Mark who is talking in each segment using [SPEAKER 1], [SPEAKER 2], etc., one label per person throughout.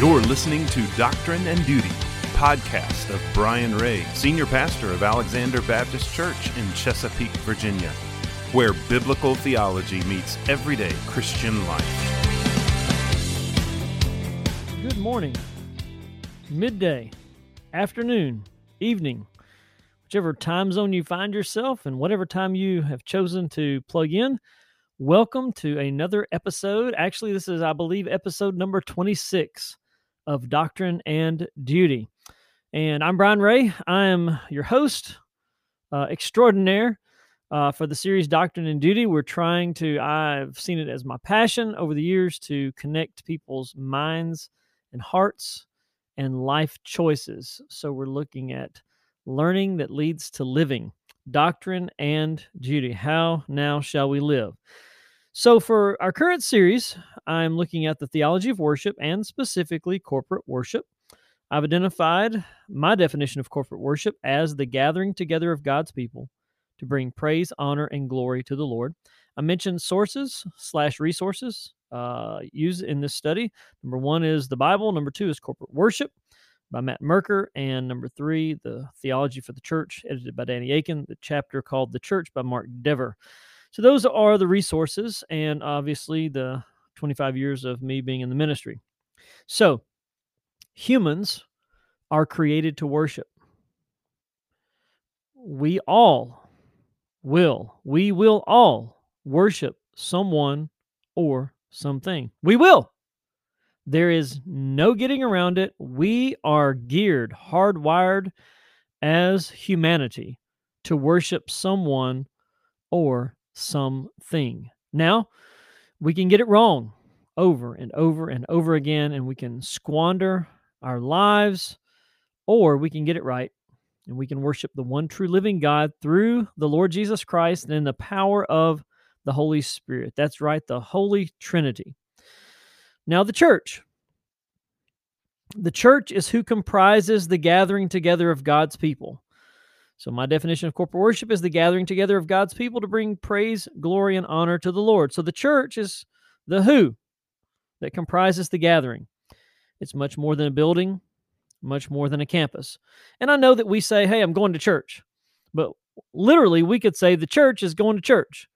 [SPEAKER 1] You're listening to Doctrine and Duty, podcast of Brian Ray, senior pastor of Alexander Baptist Church in Chesapeake, Virginia, where biblical theology meets everyday Christian life.
[SPEAKER 2] Good morning, midday, afternoon, evening, whichever time zone you find yourself and whatever time you have chosen to plug in. Welcome to another episode. Actually, this is, I believe, episode number 26 of Doctrine and Duty. And I'm Brian Ray. I am your host uh, extraordinaire uh, for the series Doctrine and Duty. We're trying to, I've seen it as my passion over the years to connect people's minds and hearts and life choices. So we're looking at learning that leads to living, doctrine and duty. How now shall we live? So, for our current series, I'm looking at the theology of worship and specifically corporate worship. I've identified my definition of corporate worship as the gathering together of God's people to bring praise, honor, and glory to the Lord. I mentioned sources slash resources uh, used in this study. Number one is the Bible. Number two is corporate worship by Matt Merker. And number three, the Theology for the Church, edited by Danny Akin, the chapter called The Church by Mark Dever. So those are the resources, and obviously the 25 years of me being in the ministry. So humans are created to worship. We all will, we will all worship someone or something. We will. There is no getting around it. We are geared, hardwired as humanity to worship someone or something. Now, we can get it wrong over and over and over again, and we can squander our lives, or we can get it right and we can worship the one true living God through the Lord Jesus Christ and in the power of the Holy Spirit. That's right, the Holy Trinity. Now, the church. The church is who comprises the gathering together of God's people. So, my definition of corporate worship is the gathering together of God's people to bring praise, glory, and honor to the Lord. So, the church is the who that comprises the gathering. It's much more than a building, much more than a campus. And I know that we say, hey, I'm going to church. But literally, we could say the church is going to church.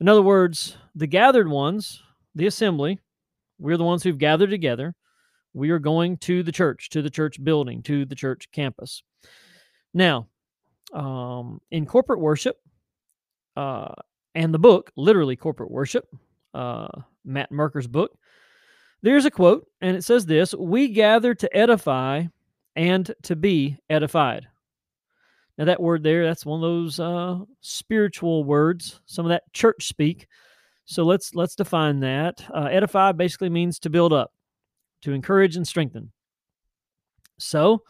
[SPEAKER 2] In other words, the gathered ones, the assembly, we're the ones who've gathered together. We are going to the church, to the church building, to the church campus. Now, um, in corporate worship uh, and the book, literally corporate worship, uh, Matt Merker's book, there's a quote, and it says this We gather to edify and to be edified. Now, that word there, that's one of those uh, spiritual words, some of that church speak. So let's let's define that. Uh, edify basically means to build up, to encourage and strengthen. So,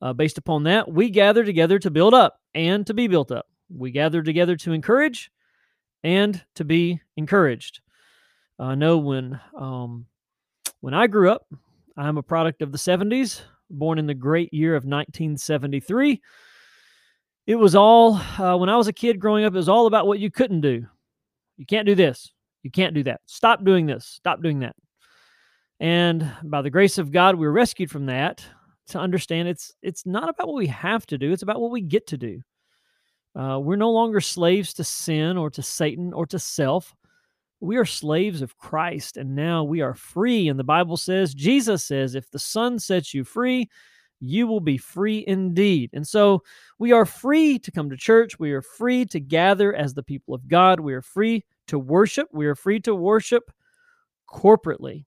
[SPEAKER 2] uh, based upon that, we gather together to build up and to be built up. We gather together to encourage and to be encouraged. I know when um, when I grew up, I'm a product of the 70s, born in the great year of 1973. It was all uh, when I was a kid growing up. It was all about what you couldn't do. You can't do this. You can't do that. Stop doing this. Stop doing that. And by the grace of God, we were rescued from that to understand it's it's not about what we have to do; it's about what we get to do. Uh, we're no longer slaves to sin or to Satan or to self. We are slaves of Christ, and now we are free. And the Bible says, Jesus says, if the Son sets you free, you will be free indeed. And so we are free to come to church. We are free to gather as the people of God. We are free to worship. We are free to worship corporately.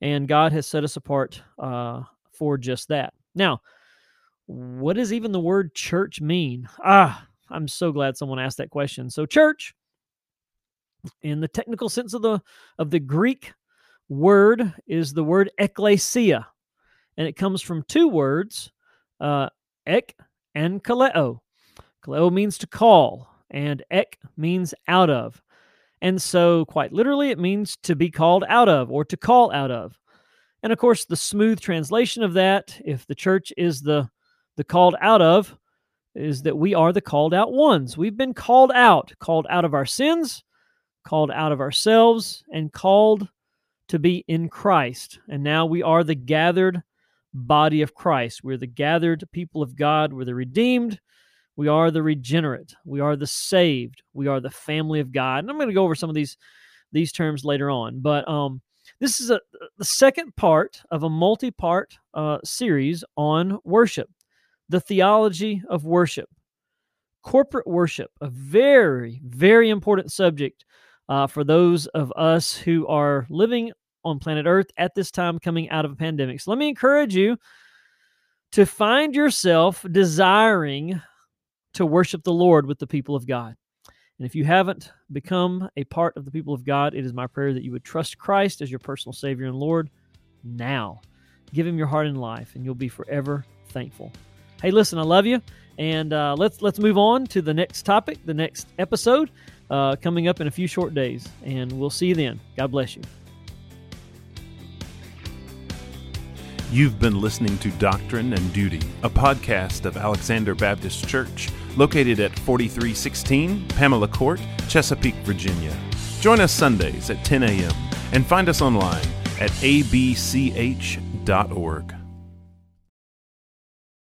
[SPEAKER 2] And God has set us apart uh, for just that. Now, what does even the word church mean? Ah, I'm so glad someone asked that question. So, church, in the technical sense of the of the Greek word, is the word ecclesia, and it comes from two words, uh, ek and kaleo. Kaleo means to call, and ek means out of. And so, quite literally, it means to be called out of or to call out of. And of course, the smooth translation of that, if the church is the the called out of, is that we are the called out ones. We've been called out, called out of our sins, called out of ourselves, and called to be in Christ. And now we are the gathered body of Christ. We're the gathered people of God. We're the redeemed. We are the regenerate. We are the saved. We are the family of God. And I'm going to go over some of these these terms later on. But um, this is a the second part of a multi-part uh, series on worship, the theology of worship, corporate worship, a very very important subject uh, for those of us who are living on planet Earth at this time coming out of a pandemic. So let me encourage you to find yourself desiring to worship the Lord with the people of God. And if you haven't become a part of the people of God, it is my prayer that you would trust Christ as your personal Savior and Lord now. Give Him your heart and life, and you'll be forever thankful. Hey, listen, I love you, and uh, let's let's move on to the next topic, the next episode, uh, coming up in a few short days, and we'll see you then. God bless you.
[SPEAKER 1] You've been listening to Doctrine and Duty, a podcast of Alexander Baptist Church, located at 4316 Pamela Court, Chesapeake, Virginia. Join us Sundays at 10 a.m. and find us online at abch.org.